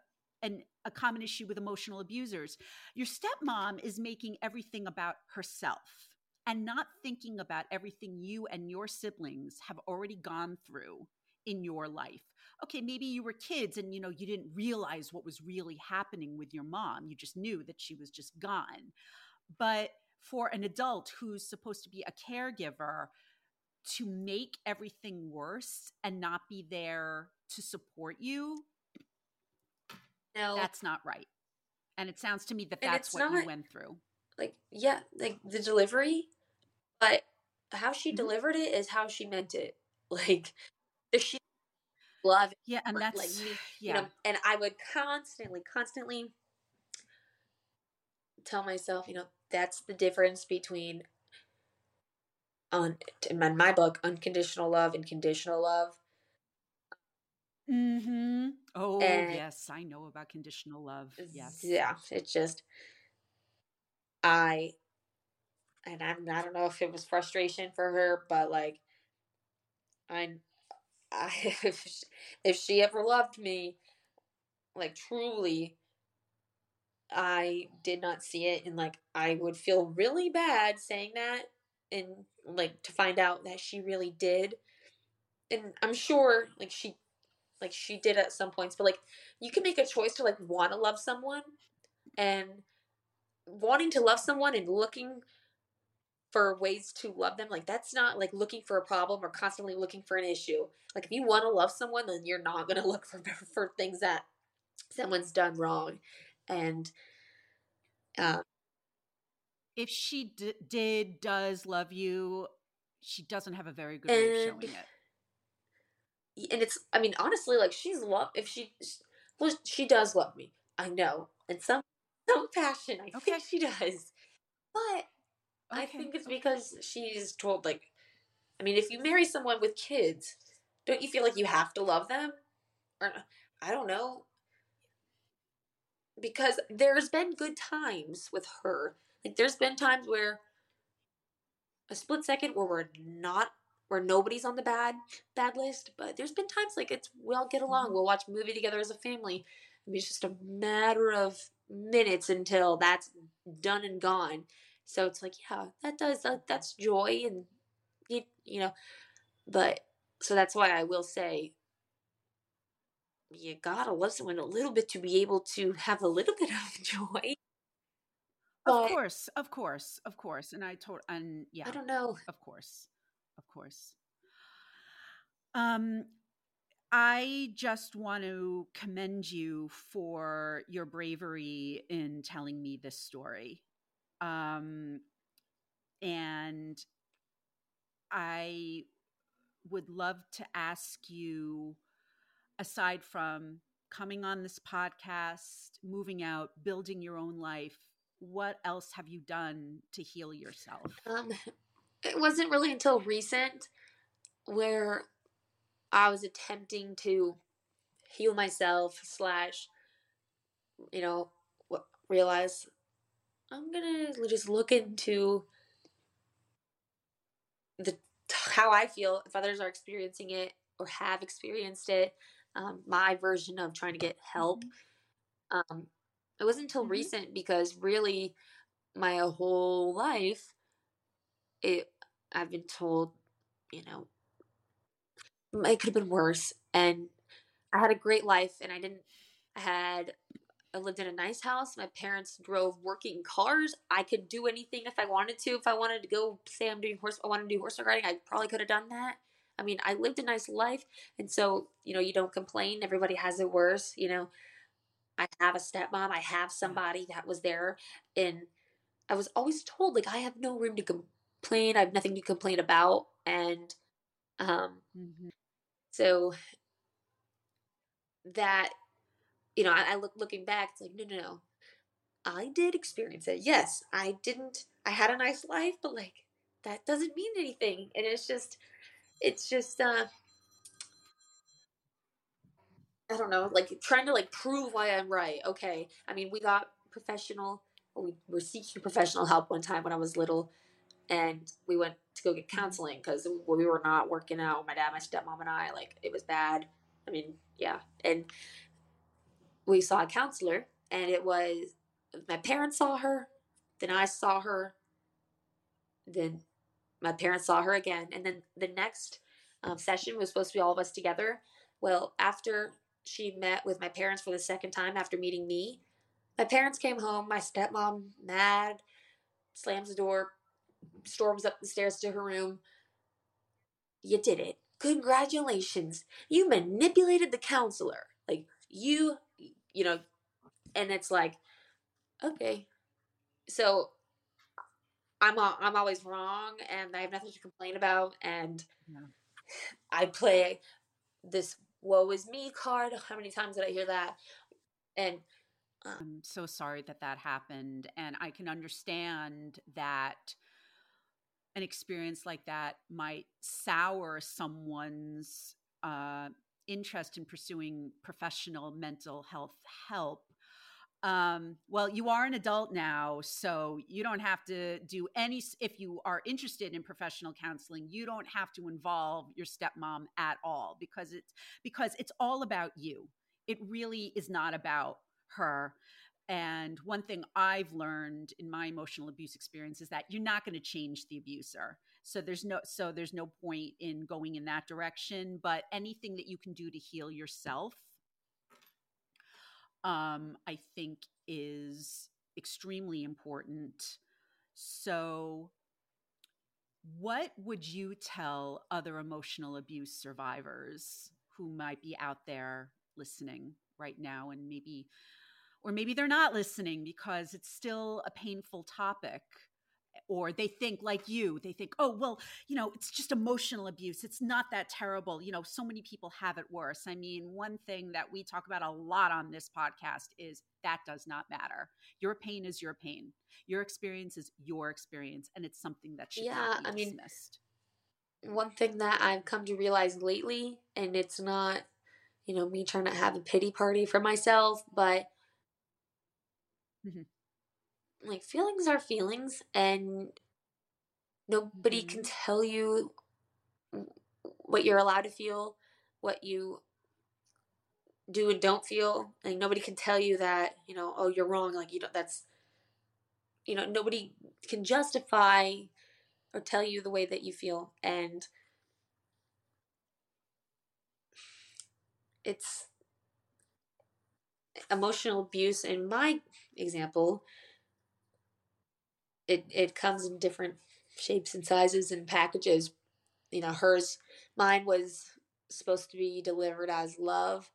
an, a common issue with emotional abusers. Your stepmom is making everything about herself and not thinking about everything you and your siblings have already gone through in your life. Okay maybe you were kids and you know you didn't realize what was really happening with your mom. You just knew that she was just gone. But for an adult who's supposed to be a caregiver to make everything worse and not be there to support you no. that's not right. And it sounds to me that that's what you went through like yeah, like the delivery, but how she Mhm. delivered it is how she meant it. <laughs> Like the she love yeah and like that's me, yeah you know, and I would constantly, constantly tell myself, you know, that's the difference between on in my, my book, unconditional love and conditional love. Mm-hmm. Oh And- yes, I know about conditional love. Yes. Yeah, it's just I and I'm, I don't know if it was frustration for her, but like, I, I <laughs> if she, if she ever loved me, like truly, I did not see it, and like I would feel really bad saying that, and like to find out that she really did, and I'm sure like she, like she did at some points, but like you can make a choice to like want to love someone, and wanting to love someone and looking for ways to love them like that's not like looking for a problem or constantly looking for an issue. Like if you want to love someone then you're not going <laughs> to look for <laughs> for things that someone's done wrong. And uh, if she d- did does love you she doesn't have a very good way of showing it. and it's i mean honestly like she's love if she well she does love me i know. And some some passion i okay. think she does but okay. i think it's because she's told like i mean if you marry someone with kids don't you feel like you have to love them or i don't know because there's been good times with her. Like there's been times where a split second where we're not where nobody's on the bad bad list, but there's been times like it's we all get along. Mm-hmm. We'll watch a movie together as a family. I mean, it's just a matter of minutes until that's done and gone. So it's like, yeah, that does that, that's joy and you, you know, but so that's why I will say you gotta love someone a little bit to be able to have a little <laughs> bit of joy. But, of course, of course, of course, and I told, and yeah, I don't know. Of course, of course. Um, I just want to commend you for your bravery in telling me this story. Um, and I would love to ask you aside from coming on this podcast, moving out, building your own life, what else have you done to heal yourself? Um, <laughs> it wasn't really until recent where I was attempting to heal myself slash, you know, realize I'm gonna just look into the how I feel if others are experiencing it or have experienced it um, my version of trying to get help. Mm-hmm. Um, it wasn't until mm-hmm. recent because really my whole life, it I've been told, you know, it could have been worse. And I had a great life, and I didn't. I had I lived in a nice house. My parents drove working cars. I could do anything if I wanted to. If I wanted to go, say I'm doing horse, I wanted to do horse riding, I probably could have done that. I mean, I lived a nice life. And so, you know, you don't complain. Everybody has it worse. You know, I have a stepmom, I have somebody that was there. And I was always told, like, I have no room to complain. I have nothing to complain about. And um, mm-hmm. So that, you know, I, I look looking back, it's like, no, no, no. I did experience it. Yes, I didn't, I had a nice life, but like, that doesn't mean anything. And it's just, it's just uh I don't know, like trying to like prove why I'm right. Okay. I mean, we got professional we were seeking professional help one time when I was little and we went to go get mm-hmm. counseling because we were not working out. My dad, my stepmom, and I like it was bad. I mean, yeah, and we saw a counselor, and it was my parents saw her, then I saw her, then my parents saw her again. And then the next um, session was supposed to be all of us together. Well, after she met with my parents for the second time after meeting me, my parents came home. My stepmom, mad, slams the door, storms up the stairs to her room. You did it. Congratulations. You manipulated the counselor. Like, you, you know, and it's like, okay. So I'm I'm always wrong and I have nothing to complain about and yeah. I play this woe is me card. How many times did I hear that? And um, I'm so sorry that that happened and I can understand that an experience like that might sour someone's uh, interest in pursuing professional mental health help Um, well, you are an adult now, so you don't have to do any. If you are interested in professional counseling, you don't have to involve your stepmom at all because it's because it's all about you. It really is not about her. And one thing I've learned in my emotional abuse experience is that you're not going to change the abuser. So there's no so there's no point in going in that direction. But anything that you can do to heal yourself um, I think is extremely important. So, what would you tell other emotional abuse survivors who might be out there listening right now and maybe or maybe they're not listening because it's still a painful topic or they think like you they think oh well you know it's just emotional abuse. It's not that terrible. You know so many people have it worse. I mean one thing that we talk about a lot on this podcast is that does not matter. Your pain is your pain. Your experience is your experience and it's something that should yeah i mean one thing that i've come to realize lately and it's not you know me trying to have a pity party for myself but mm-hmm like feelings are feelings and nobody mm-hmm. can tell you what you're allowed to feel what you do and don't feel like nobody can tell you that you know oh you're wrong like you know that's you know nobody can justify or tell you the way that you feel and it's emotional abuse in my example it it comes in different shapes and sizes and packages. You know, hers, mine was supposed to be delivered as love,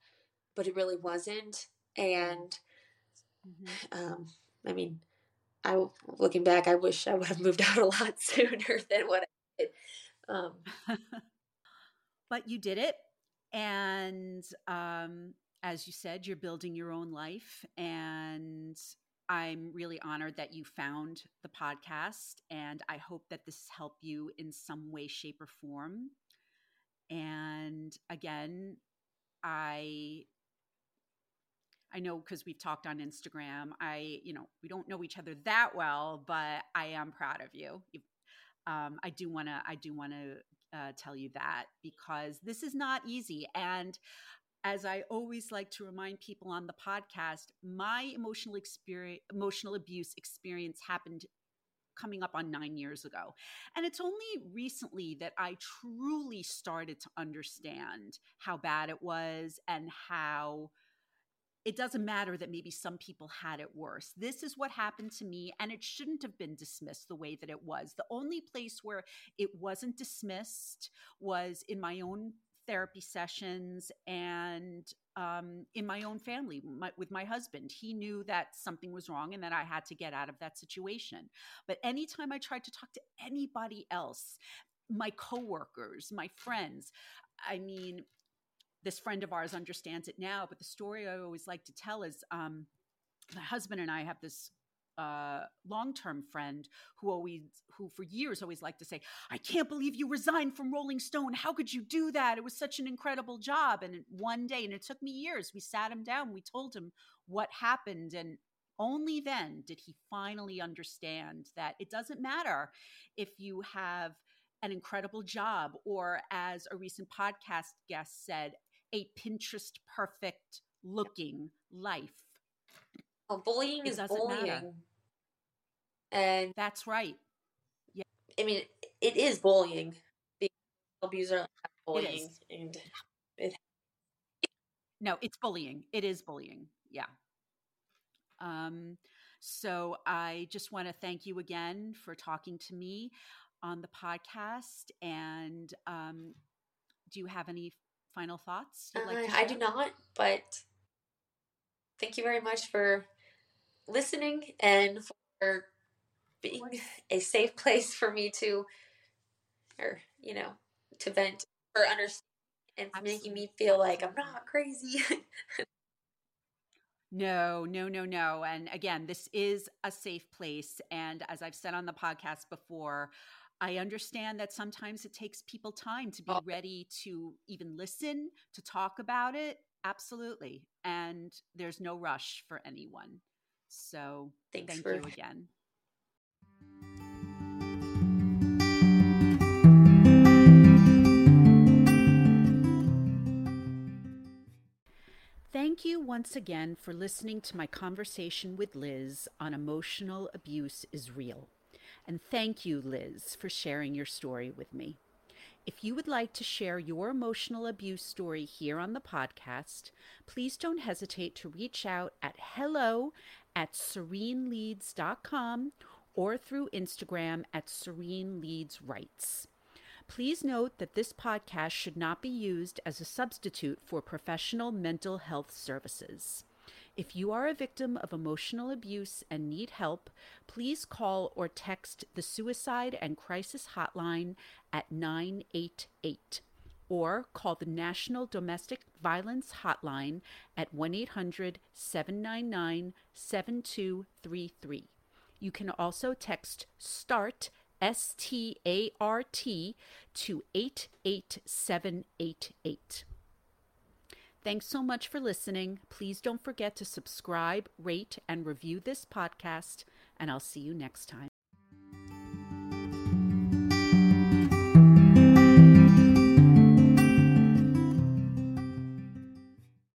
but it really wasn't. And mm-hmm. um, I mean, I looking back, I wish I would have <laughs> moved out a lot <laughs> sooner than what I did. Um, <laughs> but you did it, and um, as you said, you're building your own life, and I'm really honored that you found the podcast, and I hope that this helped you in some way, shape, or form. And again, I I know because we've talked on Instagram. I, you know, we don't know each other that well, but I am proud of you. Um, I do want to, I do want to uh, tell you that because this is not easy, and as I always like to remind people on the podcast, my emotional experience, emotional abuse experience happened coming up on nine years ago. And it's only recently that I truly started to understand how bad it was and how it doesn't matter that maybe some people had it worse. This is what happened to me, and it shouldn't have been dismissed the way that it was. The only place where it wasn't dismissed was in my own therapy sessions and um, in my own family my, with my husband. He knew that something was wrong and that I had to get out of that situation. But anytime I tried to talk to anybody else, my coworkers, my friends, I mean, this friend of ours understands it now, but the story I always like to tell is um, my husband and I have this uh, long-term friend who always who for years always liked to say i can't believe you resigned from rolling stone how could you do that it was such an incredible job and one day and it took me years we sat him down we told him what happened and only then did he finally understand that it doesn't matter if you have an incredible job or as a recent podcast guest said a pinterest perfect looking life well, bullying it is bullying. Matter. And that's right. Yeah. I mean, it is bullying. The abuser bullying and it No, it's bullying. It is bullying. Yeah. Um so I just want to thank you again for talking to me on the podcast and um do you have any final thoughts like uh, I do not, but thank you very much for listening and for being <laughs> a safe place for me to, or, you know, to vent or understand and making me feel like I'm not crazy. <laughs> No, no, no, no. And again, this is a safe place. And as I've said on the podcast before, I understand that sometimes it takes people time to be oh. ready to even listen, to talk about it. Absolutely. And there's no rush for anyone. So Thanks thank for you again. Thank you once again for listening to my conversation with Liz on Emotional Abuse is Real. And thank you, Liz, for sharing your story with me. If you would like to share your emotional abuse story here on the podcast, please don't hesitate to reach out at hello at sareneleeds.com or through Instagram at sareneleedswrites. Please note that this podcast should not be used as a substitute for professional mental health services. If you are a victim of emotional abuse and need help, please call or text the Suicide and Crisis Hotline at 988 or call the National Domestic Violence Hotline at 1 800 799 7233. You can also text START S T A R T to 88788. Thanks so much for listening. Please don't forget to subscribe, rate, and review this podcast, and I'll see you next time.